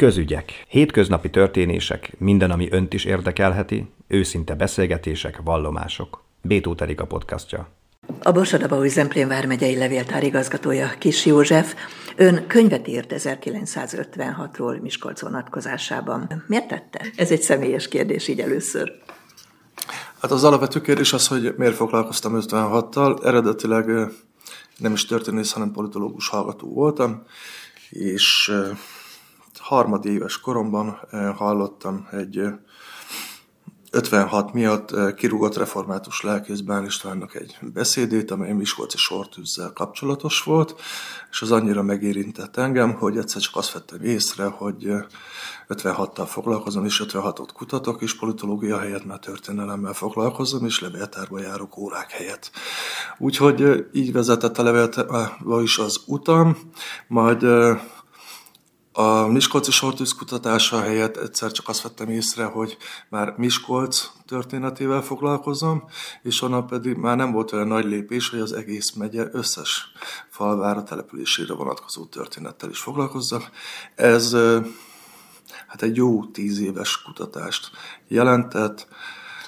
Közügyek. Hétköznapi történések, minden, ami önt is érdekelheti, őszinte beszélgetések, vallomások. Bétó a podcastja. A Borsadabaúj Zemplén vármegyei levéltár igazgatója Kis József. Ön könyvet írt 1956-ról Miskolc vonatkozásában. Miért tette? Ez egy személyes kérdés így először. Hát az alapvető kérdés az, hogy miért foglalkoztam 56-tal. Eredetileg nem is történész, hanem politológus hallgató voltam, és harmadéves koromban hallottam egy 56 miatt kirúgott református lelkész Bán Istvánnak egy beszédét, amely Miskolci sortűzzel kapcsolatos volt, és az annyira megérintett engem, hogy egyszer csak azt vettem észre, hogy 56-tal foglalkozom, és 56-ot kutatok, és politológia helyett már történelemmel foglalkozom, és levéltárba járok órák helyett. Úgyhogy így vezetett a levéltárba is az utam, majd a Miskolci sortűz kutatása helyett egyszer csak azt vettem észre, hogy már Miskolc történetével foglalkozom, és onnan pedig már nem volt olyan nagy lépés, hogy az egész megye összes falvára településére vonatkozó történettel is foglalkozzak. Ez hát egy jó tíz éves kutatást jelentett,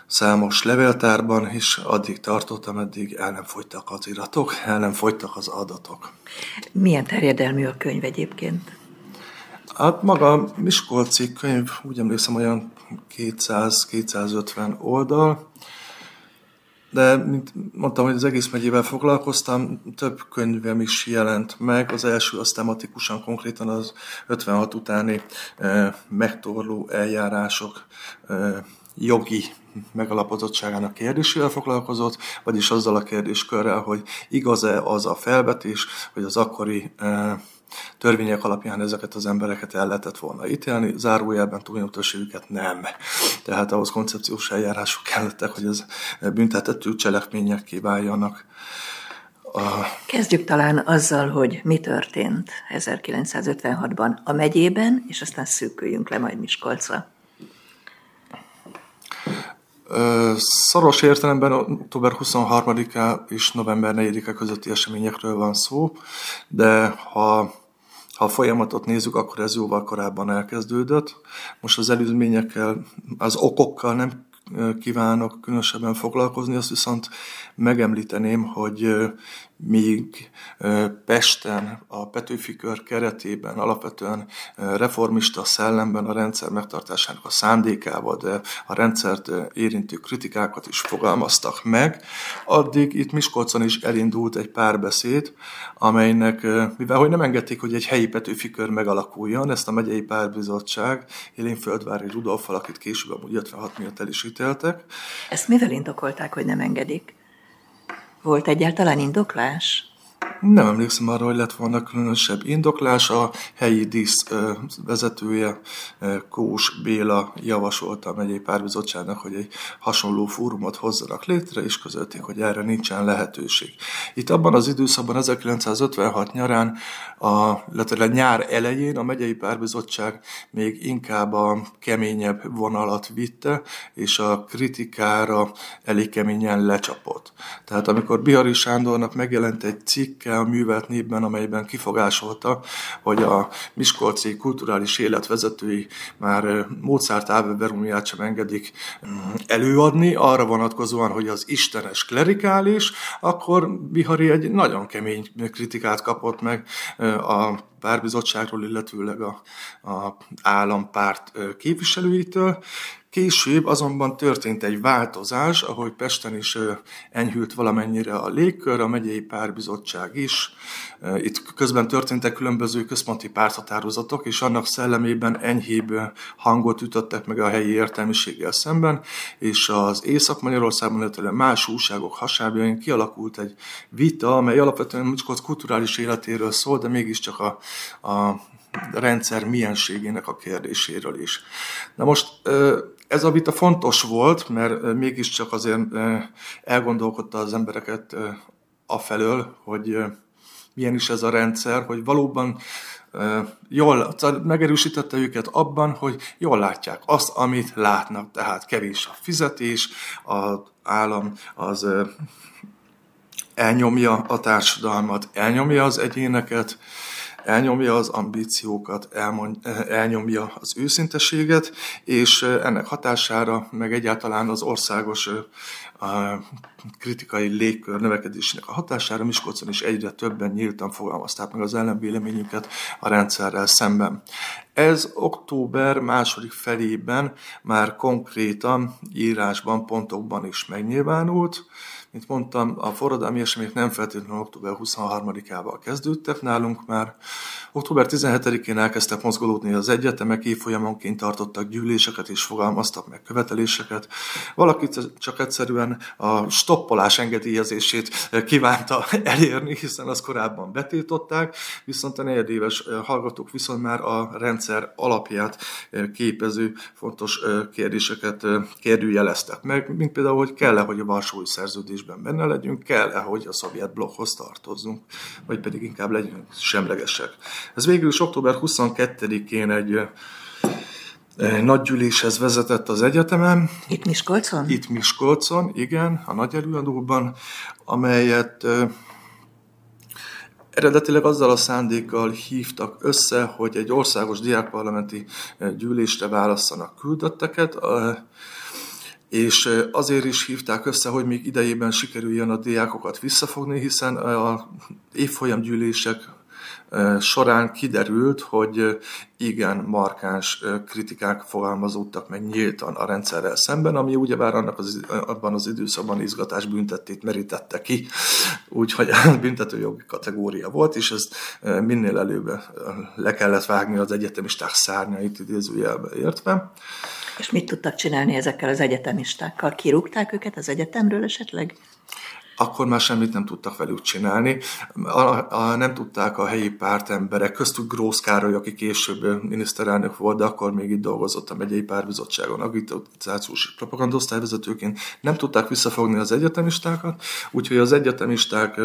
számos levéltárban, és addig tartottam, eddig el nem fogytak az iratok, el nem fogytak az adatok. Milyen terjedelmű a könyv egyébként? Hát maga Miskolci könyv, úgy emlékszem, olyan 200-250 oldal, de mint mondtam, hogy az egész megyével foglalkoztam, több könyvem is jelent meg. Az első az tematikusan konkrétan az 56 utáni e, megtorló eljárások e, jogi megalapozottságának kérdésével foglalkozott, vagyis azzal a kérdéskörrel, hogy igaz-e az a felvetés, hogy az akkori e, törvények alapján ezeket az embereket el lehetett volna ítélni, zárójelben túlnyomótösségüket nem. Tehát ahhoz koncepciós eljárások kellettek, hogy ez büntetettő cselekmények kiváljanak. A... Kezdjük talán azzal, hogy mi történt 1956-ban a megyében, és aztán szűküljünk le majd Miskolcra. Szoros értelemben október 23-a és november 4-a közötti eseményekről van szó, de ha ha a folyamatot nézzük, akkor ez jóval korábban elkezdődött. Most az előzményekkel, az okokkal nem kívánok különösebben foglalkozni, azt viszont megemlíteném, hogy míg Pesten a Petőfi kör keretében alapvetően reformista szellemben a rendszer megtartásának a szándékával, de a rendszert érintő kritikákat is fogalmaztak meg, addig itt Miskolcon is elindult egy párbeszéd, amelynek, mivel hogy nem engedték, hogy egy helyi Petőfi kör megalakuljon, ezt a megyei párbizottság Élén Földvári Rudolf, akit később amúgy 56 miatt el is ítéltek. Ezt mivel indokolták, hogy nem engedik? Volt egyáltalán indoklás? Nem emlékszem arra, hogy lett volna különösebb indoklás. A helyi dísz vezetője, Kós Béla javasolta a megyei párbizottságnak, hogy egy hasonló fórumot hozzanak létre, és közölték, hogy erre nincsen lehetőség. Itt abban az időszakban, 1956 nyarán, a, illetve nyár elején a megyei párbizottság még inkább a keményebb vonalat vitte, és a kritikára elég keményen lecsapott. Tehát amikor Bihari Sándornak megjelent egy cikk, a művelt népben, amelyben kifogásolta, hogy a Miskolci kulturális életvezetői már Mozart Áve Verumiát sem engedik mm, előadni, arra vonatkozóan, hogy az istenes klerikális, akkor Bihari egy nagyon kemény kritikát kapott meg a párbizottságról, illetőleg a, a állampárt képviselőitől, Később azonban történt egy változás, ahogy Pesten is enyhült valamennyire a légkör, a megyei párbizottság is. Itt közben történtek különböző központi párthatározatok, és annak szellemében enyhébb hangot ütöttek meg a helyi értelmiséggel szemben, és az Észak-Magyarországon, illetve más újságok hasábjain kialakult egy vita, amely alapvetően Mucskoc kulturális életéről szól, de mégiscsak a, a rendszer mienségének a kérdéséről is. Na most ez a vita fontos volt, mert mégiscsak azért elgondolkodta az embereket afelől, hogy milyen is ez a rendszer, hogy valóban jól, megerősítette őket abban, hogy jól látják azt, amit látnak, tehát kevés a fizetés, az állam az elnyomja a társadalmat, elnyomja az egyéneket, elnyomja az ambíciókat, elmond, elnyomja az őszinteséget, és ennek hatására, meg egyáltalán az országos a kritikai légkör növekedésének a hatására Miskolcon is egyre többen nyíltan fogalmazták meg az ellenvéleményüket a rendszerrel szemben. Ez október második felében már konkrétan írásban, pontokban is megnyilvánult, mint mondtam, a forradalmi események nem feltétlenül október 23-ával kezdődtek nálunk már. Október 17-én elkezdtek mozgolódni az egyetemek, évfolyamonként tartottak gyűléseket és fogalmaztak meg követeléseket. Valaki csak egyszerűen a stoppolás engedélyezését kívánta elérni, hiszen azt korábban betiltották, viszont a negyedéves hallgatók viszont már a rendszer alapját képező fontos kérdéseket kérdőjeleztek meg, mint például, hogy kell-e, hogy a Varsói Szerződés együttműködésben benne legyünk, kell-e, hogy a szovjet blokkhoz tartozzunk, vagy pedig inkább legyünk semlegesek. Ez végül is október 22-én egy egy nagy gyűléshez vezetett az egyetemen. Itt Miskolcon? Itt Miskolcon, igen, a nagy előadóban, amelyet Eredetileg azzal a szándékkal hívtak össze, hogy egy országos diákparlamenti gyűlésre válasszanak küldötteket, és azért is hívták össze, hogy még idejében sikerüljön a diákokat visszafogni, hiszen a évfolyamgyűlések során kiderült, hogy igen markáns kritikák fogalmazódtak meg nyíltan a rendszerrel szemben, ami ugyebár annak az, abban az időszakban izgatás büntettét merítette ki, úgyhogy büntetőjogi kategória volt, és ezt minél előbb le kellett vágni az egyetemisták szárnyait idézőjelbe értve. És mit tudtak csinálni ezekkel az egyetemistákkal? Kirúgták őket az egyetemről esetleg? akkor már semmit nem tudtak velük csinálni. A, a, nem tudták a helyi pártemberek, köztük Grósz Károly, aki később miniszterelnök volt, de akkor még itt dolgozott a megyei párbizottságon, agitációs propagandosztályvezetőként, nem tudták visszafogni az egyetemistákat, úgyhogy az egyetemisták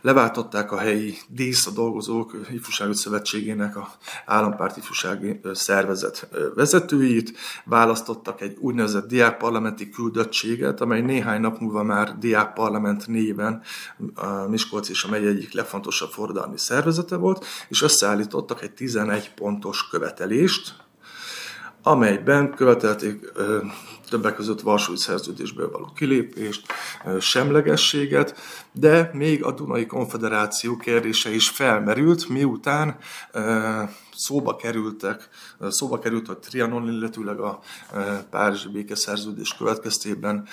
leváltották a helyi dísz, a dolgozók ifjúsági szövetségének a állampárt ifjúsági szervezet vezetőit, választottak egy úgynevezett diákparlamenti küldöttséget, amely néhány nap múlva már diákparlament néven a Miskolc és a megy egyik legfontosabb forradalmi szervezete volt, és összeállítottak egy 11 pontos követelést, amelyben követelték többek között Varsói szerződésből való kilépést, semlegességet, de még a Dunai Konfederáció kérdése is felmerült, miután szóba kerültek, szóba került a Trianon, illetőleg a Párizsi békeszerződés következtében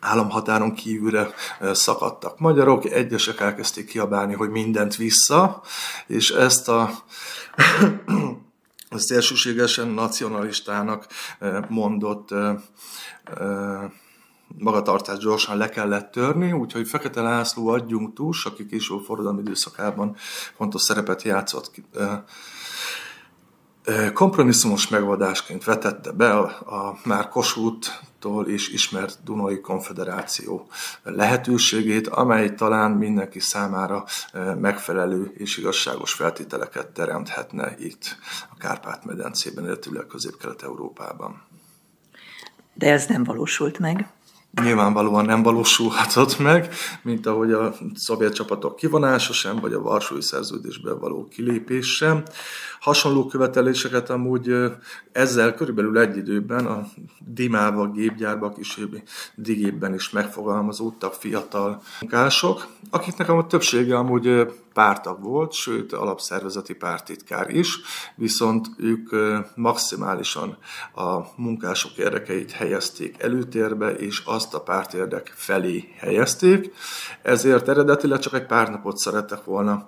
államhatáron kívülre szakadtak magyarok, egyesek elkezdték kiabálni, hogy mindent vissza, és ezt a szélsőségesen nacionalistának mondott magatartást gyorsan le kellett törni, úgyhogy Fekete László adjunktus, aki később forradalmi időszakában fontos szerepet játszott, kompromisszumos megoldásként vetette be a, már Kossuth-tól is ismert Dunai Konfederáció lehetőségét, amely talán mindenki számára megfelelő és igazságos feltételeket teremthetne itt a Kárpát-medencében, illetőleg Közép-Kelet-Európában. De ez nem valósult meg nyilvánvalóan nem valósulhatott meg, mint ahogy a szovjet csapatok kivonása sem, vagy a Varsói Szerződésben való kilépés sem. Hasonló követeléseket amúgy ezzel körülbelül egy időben a Dimával gépgyárban, későbbi digében is megfogalmazódtak fiatal munkások, akiknek a többsége amúgy pártag volt, sőt alapszervezeti pártitkár is, viszont ők maximálisan a munkások érdekeit helyezték előtérbe, és azt a pártérdek felé helyezték. Ezért eredetileg csak egy pár napot szerettek volna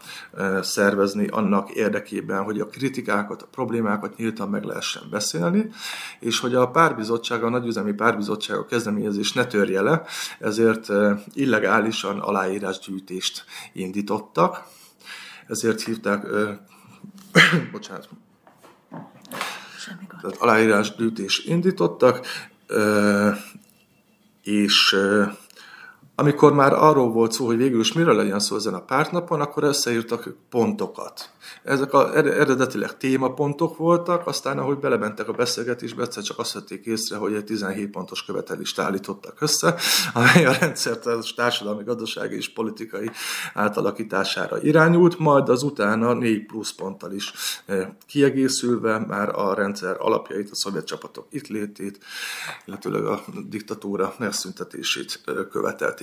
szervezni annak érdekében, hogy a kritikákat, a problémákat nyíltan meg lehessen beszélni, és hogy a párbizottság, a nagyüzemi párbizottság a kezdeményezés ne törje le, ezért illegálisan aláírásgyűjtést indítottak. Ezért hívták, ö, bocsánat, tehát aláírás gyűjtés indítottak, ö, és amikor már arról volt szó, hogy végül is miről legyen szó ezen a pártnapon, akkor összeírtak pontokat. Ezek a, eredetileg témapontok voltak, aztán ahogy belementek a beszélgetésbe, egyszer csak azt vették észre, hogy egy 17 pontos követelést állítottak össze, amely a rendszert a társadalmi, gazdasági és politikai átalakítására irányult, majd az utána 4 plusz ponttal is eh, kiegészülve már a rendszer alapjait, a szovjet csapatok itt létét, illetőleg a diktatúra megszüntetését eh,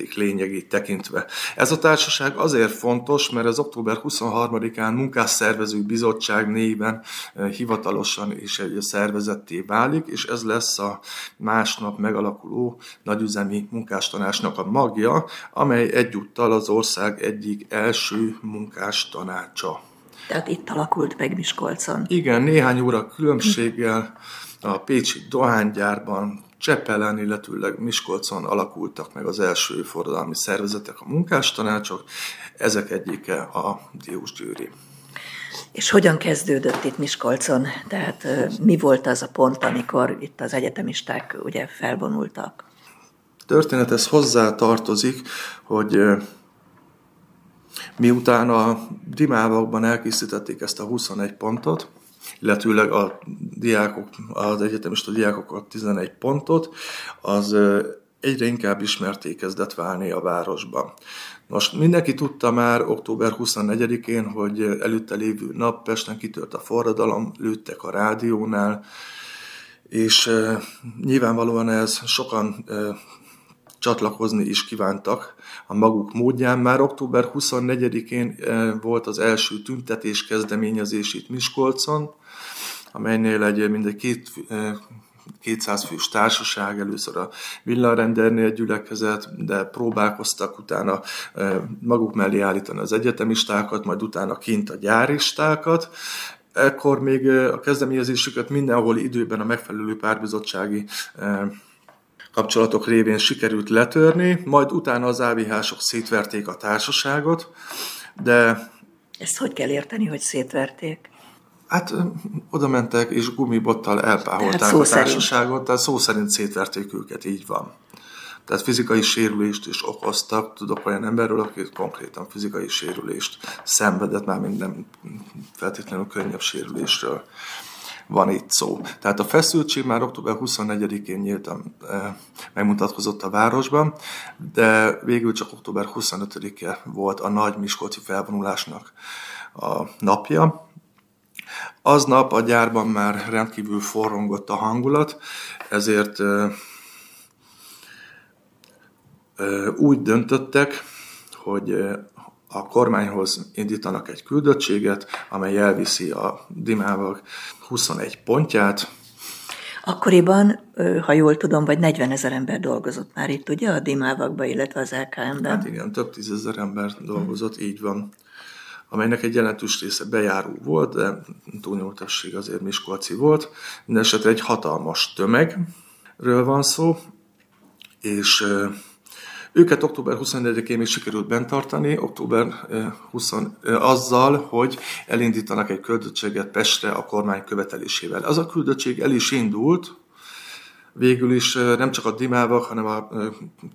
követelték lényegét tekintve. Ez a társaság azért fontos, mert az október 23-án munkás szervező bizottság néven eh, hivatalosan is egy szervezetté válik, és ez lesz a másnap megalakuló nagyüzemi munkástanácsnak a magja, amely egyúttal az ország egyik első munkástanácsa. Tehát itt alakult meg Miskolcon. Igen, néhány óra különbséggel a Pécsi dohánygyárban Csepelen, illetőleg Miskolcon alakultak meg az első forradalmi szervezetek, a munkástanácsok, ezek egyike a Diós Győri. És hogyan kezdődött itt Miskolcon? Tehát mi volt az a pont, amikor itt az egyetemisták ugye felvonultak? Történethez hozzá tartozik, hogy miután a dimávakban elkészítették ezt a 21 pontot, illetőleg a diákok, az egyetemista diákok a 11 pontot, az egyre inkább ismerté kezdett válni a városban. Most mindenki tudta már október 24-én, hogy előtte lévő nap Pesten kitört a forradalom, lőttek a rádiónál, és e, nyilvánvalóan ez sokan e, csatlakozni is kívántak a maguk módján. Már október 24-én e, volt az első tüntetés kezdeményezés itt Miskolcon, amelynél egy mindegy két 200 fős társaság, először a villanrendernél gyülekezett, de próbálkoztak utána maguk mellé állítani az egyetemistákat, majd utána kint a gyáristákat. Ekkor még a kezdeményezésüket mindenhol időben a megfelelő párbizottsági kapcsolatok révén sikerült letörni, majd utána az AVH-sok szétverték a társaságot, de... Ezt hogy kell érteni, hogy szétverték? Hát oda mentek, és gumibottal elpáholták a társaságot, tehát szó szerint szétverték őket, így van. Tehát fizikai sérülést is okoztak. Tudok olyan emberről, aki konkrétan fizikai sérülést szenvedett, már nem feltétlenül könnyebb sérülésről van itt szó. Tehát a feszültség már október 24-én nyíltan e, megmutatkozott a városban, de végül csak október 25-e volt a nagy Miskolci felvonulásnak a napja, Aznap a gyárban már rendkívül forrongott a hangulat, ezért úgy döntöttek, hogy a kormányhoz indítanak egy küldöttséget, amely elviszi a Dimával 21 pontját. Akkoriban, ha jól tudom, vagy 40 ezer ember dolgozott már itt, ugye, a Dimávakban, illetve az LKM-ben? Hát igen, több tízezer ember dolgozott, így van amelynek egy jelentős része bejáró volt, de túlnyomó többség azért Miskolci volt. Mindenesetre egy hatalmas tömegről van szó, és őket október 24-én még sikerült bent tartani, október 20, azzal, hogy elindítanak egy küldöttséget Pestre a kormány követelésével. Az a küldöttség el is indult, végül is nem csak a Dimávak, hanem a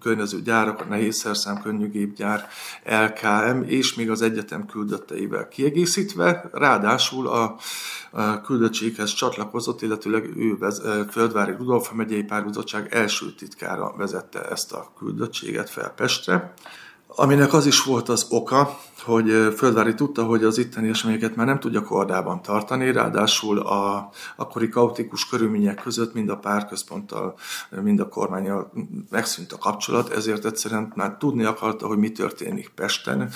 környező gyárak, a nehézszerszám, könnyűgépgyár, LKM és még az egyetem küldötteivel kiegészítve, ráadásul a, küldöttséghez csatlakozott, illetőleg ő vez, Földvári Rudolf megyei párbizottság első titkára vezette ezt a küldöttséget fel Pestre aminek az is volt az oka, hogy Földvári tudta, hogy az itteni eseményeket már nem tudja kordában tartani, ráadásul a akkori kaotikus körülmények között mind a párközponttal, mind a kormányjal megszűnt a kapcsolat, ezért egyszerűen már tudni akarta, hogy mi történik Pesten,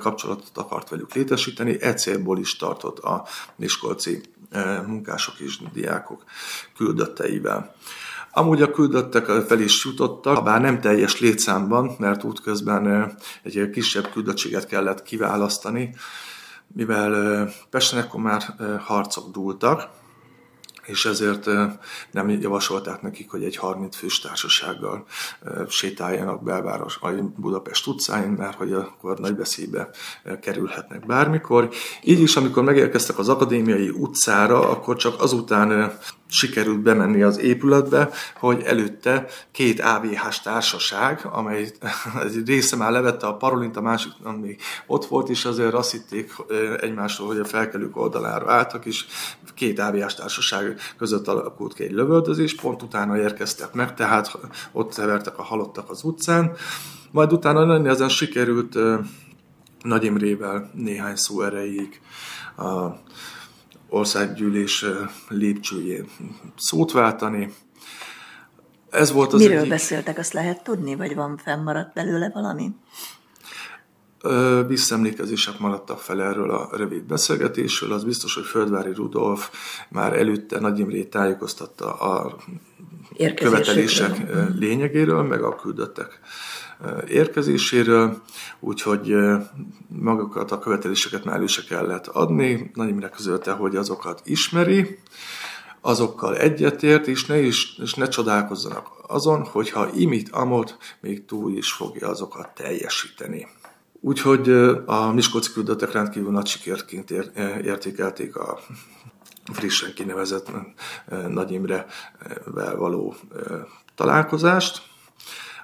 kapcsolatot akart velük létesíteni, e célból is tartott a Miskolci munkások és diákok küldötteivel. Amúgy a küldöttek fel is jutottak, bár nem teljes létszámban, mert útközben egy kisebb küldöttséget kellett kiválasztani, mivel Pesten ekkor már harcok dúltak, és ezért nem javasolták nekik, hogy egy 30 fős társasággal sétáljanak belváros, vagy Budapest utcáin, mert hogy akkor nagy veszélybe kerülhetnek bármikor. Így is, amikor megérkeztek az akadémiai utcára, akkor csak azután sikerült bemenni az épületbe, hogy előtte két AVH-s társaság, amely egy része már levette a parolint, a másik még ott volt, és azért azt hitték egymásról, hogy a felkelők oldalára álltak, és két AVH-s társaság között alakult ki egy lövöldözés, pont utána érkeztek meg, tehát ott vertek a halottak az utcán. Majd utána lenni ezen sikerült Nagy Imrével néhány szó erejéig a országgyűlés lépcsőjén szót váltani. Ez volt az Miről egyik... beszéltek, azt lehet tudni, vagy van fennmaradt belőle valami? Visszemlékezések maradtak fel erről a rövid beszélgetésről. Az biztos, hogy Földvári Rudolf már előtte Nagy Imrét tájékoztatta a követelések lényegéről, meg a küldöttek érkezéséről, úgyhogy magukat a követeléseket már elő se kellett adni. Nagy Imre közölte, hogy azokat ismeri, azokkal egyetért, és ne, is, és ne csodálkozzanak azon, hogyha imit, amot még túl is fogja azokat teljesíteni. Úgyhogy a Miskolci küldöttek rendkívül nagy sikerként értékelték a frissen kinevezett Nagy Imrevel való találkozást.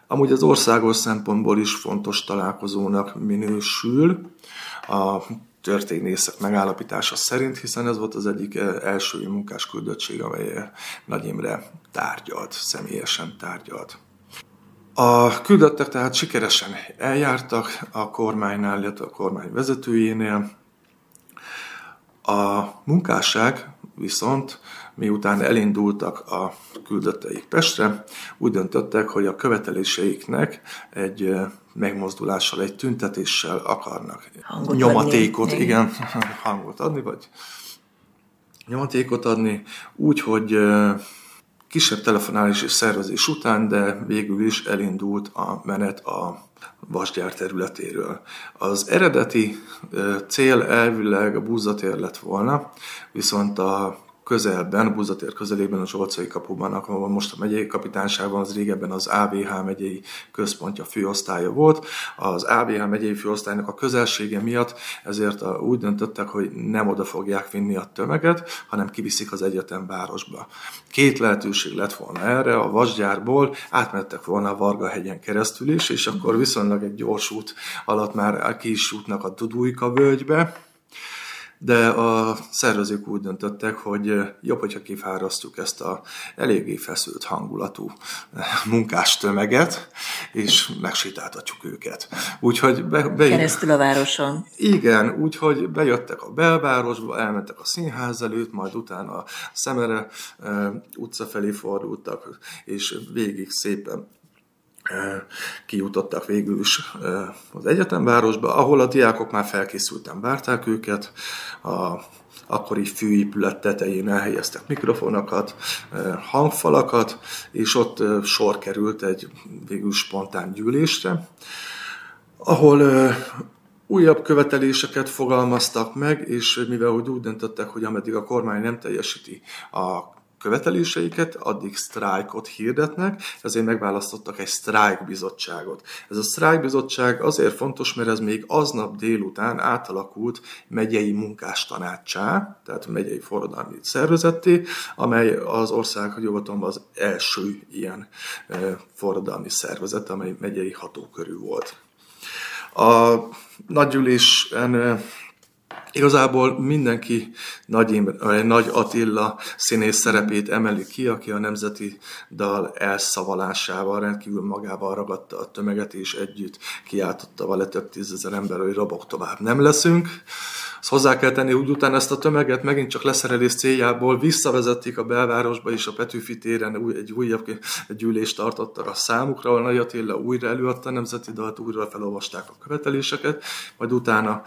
Amúgy az országos szempontból is fontos találkozónak minősül a történészek megállapítása szerint, hiszen ez volt az egyik első munkás küldöttség, amely Nagy Imre tárgyalt, személyesen tárgyalt. A küldöttek tehát sikeresen eljártak a kormánynál, illetve a kormány vezetőjénél. A munkásság viszont miután elindultak a küldötteik Pestre, úgy döntöttek, hogy a követeléseiknek egy megmozdulással, egy tüntetéssel akarnak hangot nyomatékot, adni. igen, hangot adni, vagy nyomatékot adni, úgy, hogy kisebb telefonálás és szervezés után, de végül is elindult a menet a vasgyár területéről. Az eredeti cél elvileg a búzatér lett volna, viszont a közelben, Buzatér közelében, a Zsolcai kapuban, ahol most a megyei kapitányságban, az régebben az AVH megyei központja főosztálya volt. Az AVH megyei főosztálynak a közelsége miatt ezért a, úgy döntöttek, hogy nem oda fogják vinni a tömeget, hanem kiviszik az egyetem városba. Két lehetőség lett volna erre, a Vasgyárból átmentek volna a Varga-hegyen keresztül is, és akkor viszonylag egy gyors út alatt már ki is jutnak a Dudújka völgybe, de a szervezők úgy döntöttek, hogy jobb, hogyha kifárasztjuk ezt a eléggé feszült hangulatú munkás tömeget, és megsétáltatjuk őket. Úgyhogy be, be, Keresztül a városon. Igen, úgyhogy bejöttek a belvárosba, elmentek a színház előtt, majd utána a Szemere utca felé fordultak, és végig szépen kijutottak végül is az egyetemvárosba, ahol a diákok már felkészülten várták őket, a akkori főépület tetején elhelyeztek mikrofonokat, hangfalakat, és ott sor került egy végül spontán gyűlésre, ahol újabb követeléseket fogalmaztak meg, és mivel úgy döntöttek, hogy ameddig a kormány nem teljesíti a követeléseiket, addig sztrájkot hirdetnek, ezért megválasztottak egy sztrájkbizottságot. Ez a sztrájkbizottság azért fontos, mert ez még aznap délután átalakult megyei munkástanácsá, tehát megyei forradalmi szervezetté, amely az ország, tudom, az első ilyen forradalmi szervezet, amely megyei hatókörű volt. A nagygyűlésen Igazából mindenki Nagy, Nagy Attila színész szerepét emeli ki, aki a nemzeti dal elszavalásával rendkívül magával ragadta a tömeget, és együtt kiáltotta vele több tízezer ember, hogy rabok tovább nem leszünk. Azt hozzá kell tenni, úgy utána ezt a tömeget megint csak leszerelés céljából visszavezették a belvárosba, és a Petőfi téren egy újabb gyűlést tartottak a számukra, ahol Nagy Attila újra előadta a nemzeti dalt, újra felolvasták a követeléseket, majd utána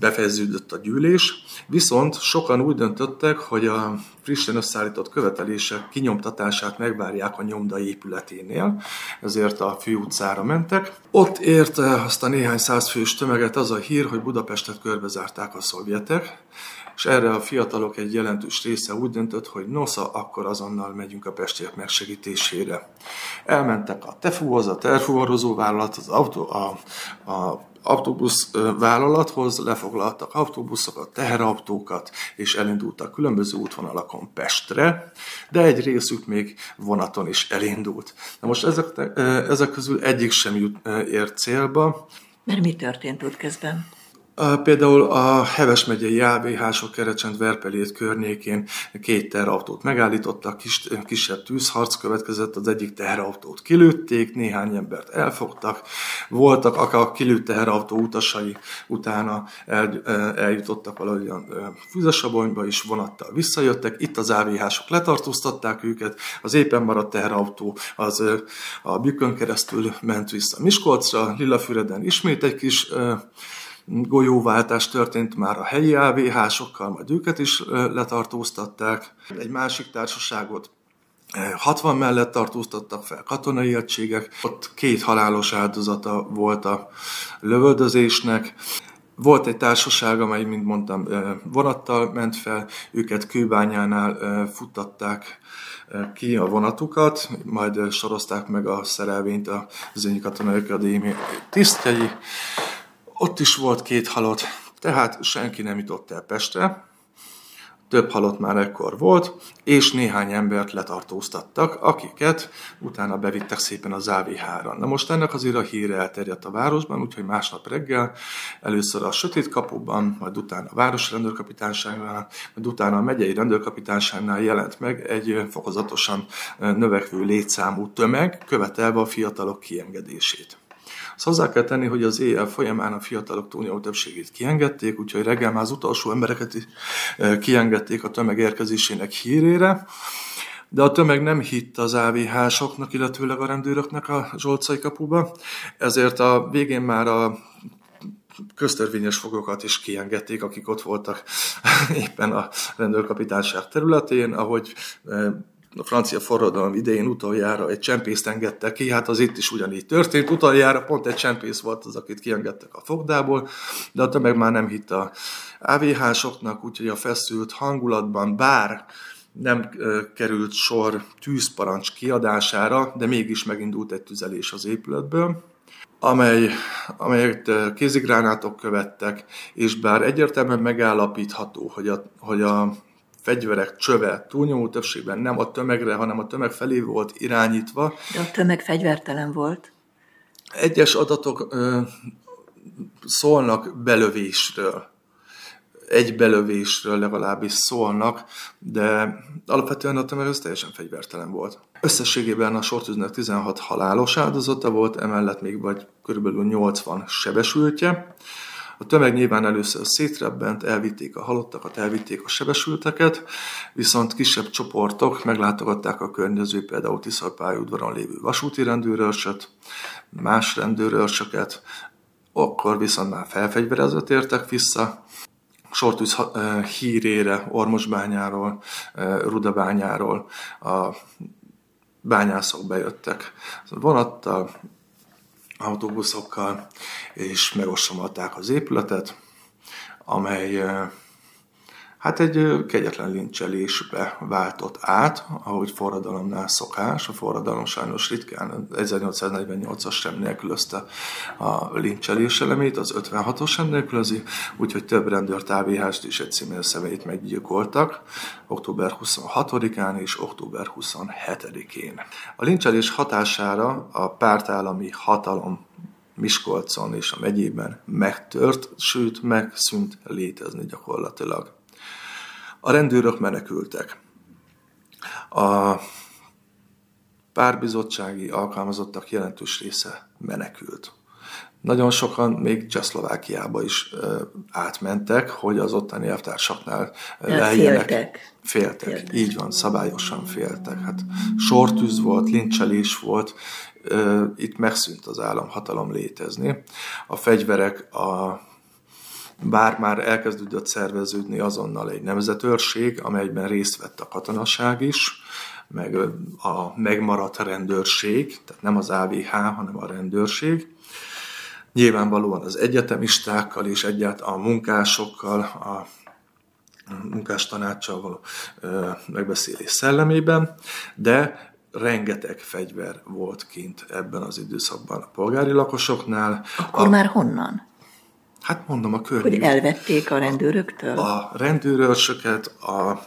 befejeződött a gyűlés. Viszont sokan úgy döntöttek, hogy a frissen összeállított követelések kinyomtatását megvárják a nyomda épületénél, ezért a főutcára mentek. Ott érte azt a néhány százfős tömeget az a hír, hogy Budapestet körbezárták a szovjetek, és erre a fiatalok egy jelentős része úgy döntött, hogy nosza, akkor azonnal megyünk a pestiek megsegítésére. Elmentek a TEFU-hoz, a terfuvarozó vállalat, az autó, a, a autóbusz vállalathoz, lefoglaltak autóbuszokat, teherautókat, és elindultak különböző útvonalakon Pestre, de egy részük még vonaton is elindult. Na most ezek, ezek közül egyik sem jut, ért célba. Mert mi történt útközben? Például a Heves megyei AVH-sok Kerecsent Verpelét környékén két teherautót megállítottak, kis, kisebb tűzharc következett, az egyik teherautót kilőtték, néhány embert elfogtak, voltak a kilőtt teherautó utasai utána el, eljutottak valahogyan Füzesabonyba is vonattal visszajöttek, itt az AVH-sok letartóztatták őket, az éppen maradt teherautó az a Bükön keresztül ment vissza Miskolcra, Lillafüreden ismét egy kis golyóváltás történt már a helyi AVH-sokkal, majd őket is letartóztatták. Egy másik társaságot 60 mellett tartóztattak fel katonai egységek, ott két halálos áldozata volt a lövöldözésnek. Volt egy társaság, amely, mint mondtam, vonattal ment fel, őket kőbányánál futtatták ki a vonatukat, majd sorozták meg a szerelvényt a Zényi Katonai Akadémia tisztjei. Ott is volt két halott, tehát senki nem jutott el Pestre, több halott már ekkor volt, és néhány embert letartóztattak, akiket utána bevittek szépen az AVH-ra. Na most ennek azért a híre elterjedt a városban, úgyhogy másnap reggel először a sötét kapuban, majd utána a városi rendőrkapitányságnál, majd utána a megyei rendőrkapitányságnál jelent meg egy fokozatosan növekvő létszámú tömeg, követelve a fiatalok kiengedését. Azt hozzá kell tenni, hogy az éjjel folyamán a fiatalok túlnyomó többségét kiengedték, úgyhogy reggel már az utolsó embereket kiengedték a tömeg érkezésének hírére, de a tömeg nem hitt az AVH-soknak, illetőleg a rendőröknek a Zsolcai kapuba, ezért a végén már a köztörvényes fogokat is kiengedték, akik ott voltak éppen a rendőrkapitányság területén, ahogy a francia forradalom idején utoljára egy csempészt engedtek ki, hát az itt is ugyanígy történt. Utoljára pont egy csempész volt az, akit kiengedtek a fogdából, de a tömeg már nem hitt a AVH-soknak, úgyhogy a feszült hangulatban, bár nem került sor tűzparancs kiadására, de mégis megindult egy tüzelés az épületből, amely, amelyet kézigránátok követtek, és bár egyértelműen megállapítható, hogy a, hogy a fegyverek csöve túlnyomó többségben nem a tömegre, hanem a tömeg felé volt irányítva. De a tömeg fegyvertelen volt? Egyes adatok ö, szólnak belövésről. Egy belövésről legalábbis szólnak, de alapvetően a tömeg teljesen fegyvertelen volt. Összességében a sortűznek 16 halálos áldozata volt, emellett még vagy körülbelül 80 sebesültje. A tömeg nyilván először szétrebbent, elvitték a halottakat, elvitték a sebesülteket, viszont kisebb csoportok meglátogatták a környező, például Tiszalpályaudvaron lévő vasúti rendőrőrsöt, más rendőrőrsöket, akkor viszont már felfegyverezve tértek vissza, sortűz hírére, Ormosbányáról, Rudabányáról a bányászok bejöttek. Vonattal, autóbuszokkal, és megostromolták az épületet, amely hát egy kegyetlen lincselésbe váltott át, ahogy forradalomnál szokás. A forradalom sajnos ritkán 1848-as sem nélkülözte a lincselés elemét, az 56-os sem nélkülözi, úgyhogy több rendőrt AVH-st is egy címér személyt meggyilkoltak október 26-án és október 27-én. A lincselés hatására a pártállami hatalom Miskolcon és a megyében megtört, sőt megszűnt létezni gyakorlatilag. A rendőrök menekültek. A párbizottsági alkalmazottak jelentős része menekült. Nagyon sokan még Csehszlovákiába is ö, átmentek, hogy az ottani elvtársaknál lejjenek. Féltek. Féltek, féltek. így van, szabályosan féltek. Hát sortűz volt, lincselés volt, itt megszűnt az államhatalom létezni. A fegyverek a bár már elkezdődött szerveződni azonnal egy nemzetőrség, amelyben részt vett a katonaság is, meg a megmaradt rendőrség, tehát nem az AVH, hanem a rendőrség. Nyilvánvalóan az egyetemistákkal és egyáltalán a munkásokkal, a munkástanácssal való megbeszélés szellemében, de rengeteg fegyver volt kint ebben az időszakban a polgári lakosoknál. Akkor a, már honnan? Hát mondom, a környék. Hogy elvették a rendőröktől? A rendőrösöket, a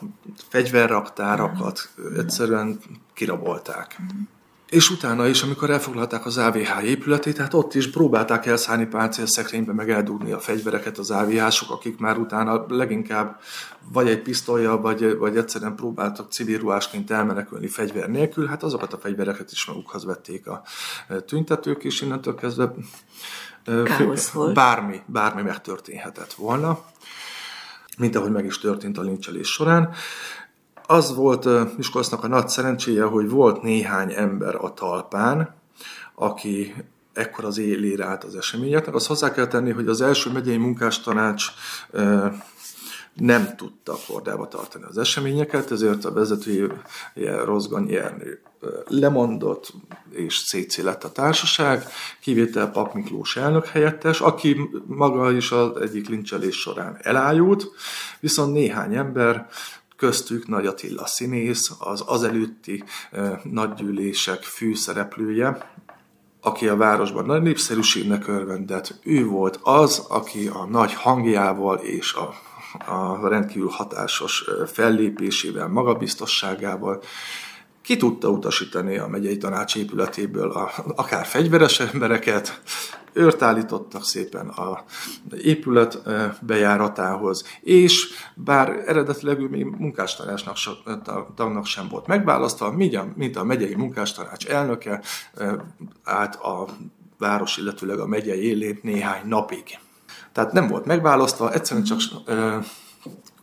fegyverraktárakat egyszerűen kirabolták. Mm. És utána is, amikor elfoglalták az AVH épületét, hát ott is próbálták elszállni páncélszekrénybe, meg eldugni a fegyvereket az AVH-sok, akik már utána leginkább vagy egy pisztolya, vagy, vagy egyszerűen próbáltak civil ruhásként elmenekülni fegyver nélkül, hát azokat a fegyvereket is magukhoz vették a tüntetők, és innentől kezdve bármi, bármi megtörténhetett volna, mint ahogy meg is történt a lincselés során. Az volt Miskolcnak a nagy szerencséje, hogy volt néhány ember a talpán, aki ekkor az élére állt az eseményeknek. Azt hozzá kell tenni, hogy az első megyei munkástanács nem tudta kordába tartani az eseményeket, ezért a vezetője Rozgany Ernő lemondott, és CC lett a társaság, kivétel Pap Miklós elnök helyettes, aki maga is az egyik lincselés során elájult, viszont néhány ember köztük Nagy Attila színész, az azelőtti nagygyűlések főszereplője, aki a városban nagy népszerűségnek örvendett. Ő volt az, aki a nagy hangjával és a, a rendkívül hatásos fellépésével, magabiztosságával ki tudta utasítani a megyei tanács épületéből a, akár fegyveres embereket, őrt állítottak szépen a épület bejáratához, és bár eredetileg ő még munkástanácsnak tagnak sem volt megválasztva, mint a megyei munkástanács elnöke állt a város, illetőleg a megyei élén néhány napig. Tehát nem volt megválasztva, egyszerűen csak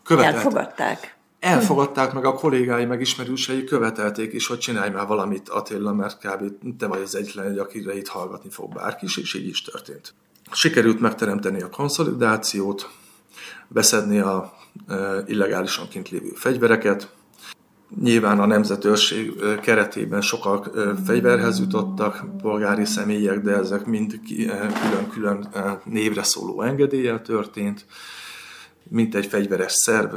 követett. Elfogadták elfogadták meg a kollégái, meg ismerősei, követelték is, hogy csinálj már valamit Attila, mert kb. te vagy az egyetlen egy, akire itt hallgatni fog bárki is, és így is történt. Sikerült megteremteni a konszolidációt, beszedni a illegálisan kint lévő fegyvereket, Nyilván a nemzetőrség keretében sokan fegyverhez jutottak, polgári személyek, de ezek mind külön-külön névre szóló engedéllyel történt mint egy fegyveres szerv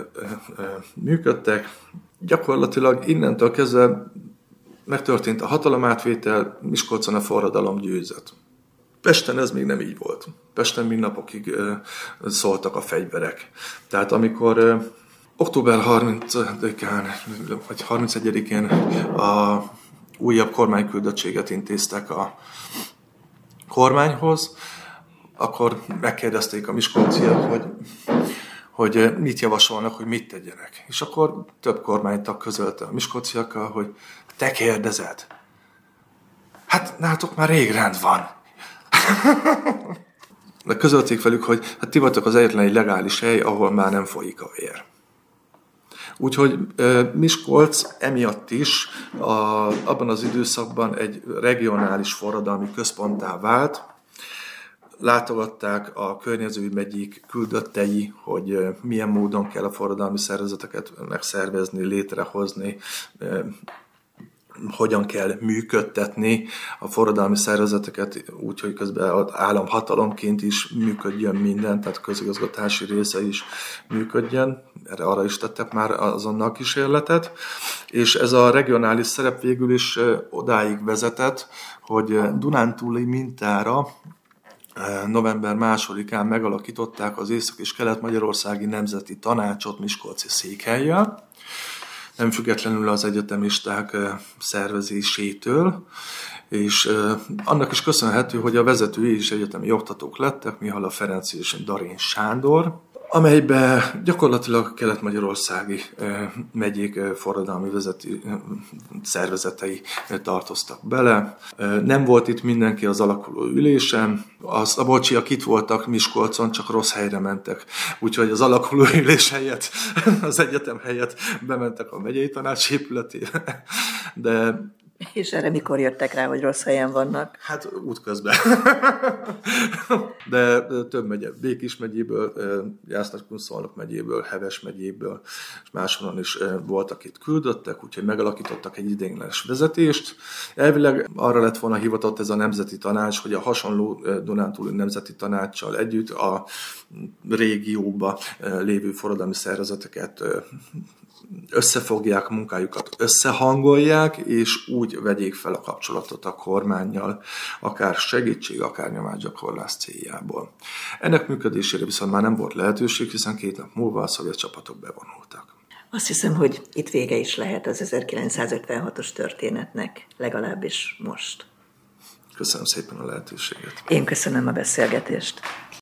működtek. Gyakorlatilag innentől kezdve megtörtént a hatalomátvétel, Miskolcon a forradalom győzött. Pesten ez még nem így volt. Pesten még napokig szóltak a fegyverek. Tehát amikor október 30-án, vagy 31-én a újabb kormányküldöttséget intéztek a kormányhoz, akkor megkérdezték a miskolciak, hogy hogy mit javasolnak, hogy mit tegyenek. És akkor több kormánytag közölte a miskolciakkal, hogy te kérdezed. Hát nátok már rég rend van. De közölték velük, hogy hát ti vagytok az egyetlen egy legális hely, ahol már nem folyik a vér. Úgyhogy Miskolc emiatt is a, abban az időszakban egy regionális forradalmi központtá vált, látogatták a környező megyék küldöttei, hogy milyen módon kell a forradalmi szervezeteket megszervezni, létrehozni, hogyan kell működtetni a forradalmi szervezeteket úgy, hogy közben az államhatalomként is működjön minden, tehát közigazgatási része is működjön. Erre arra is tettek már azonnal kísérletet. És ez a regionális szerep végül is odáig vezetett, hogy Dunántúli mintára november másodikán megalakították az Észak- és Kelet-Magyarországi Nemzeti Tanácsot Miskolci székhelyjel, nem függetlenül az egyetemisták szervezésétől, és annak is köszönhető, hogy a vezetői is egyetemi oktatók lettek, Mihala Ferenc és Darin Sándor, amelybe gyakorlatilag kelet-magyarországi megyék forradalmi vezeti szervezetei tartoztak bele. Nem volt itt mindenki az alakuló ülésen, a bocsiak itt voltak Miskolcon, csak rossz helyre mentek. Úgyhogy az alakuló ülés helyett, az egyetem helyett bementek a megyei tanács épületére. De És erre mikor jöttek rá, hogy rossz helyen vannak? Hát útközben. De több megye, Békis megyéből, Jásznak megyéből, Heves megyéből, és máshonnan is voltak itt küldöttek, úgyhogy megalakítottak egy idénylenes vezetést. Elvileg arra lett volna hivatott ez a nemzeti tanács, hogy a hasonló Dunántúli nemzeti tanácssal együtt a régióba lévő forradalmi szervezeteket összefogják a munkájukat, összehangolják, és úgy vegyék fel a kapcsolatot a kormányjal, akár segítség, akár nyomásgyakorlás céljából. Ennek működésére viszont már nem volt lehetőség, hiszen két nap múlva a szovjet csapatok bevonultak. Azt hiszem, hogy itt vége is lehet az 1956-os történetnek, legalábbis most. Köszönöm szépen a lehetőséget. Én köszönöm a beszélgetést.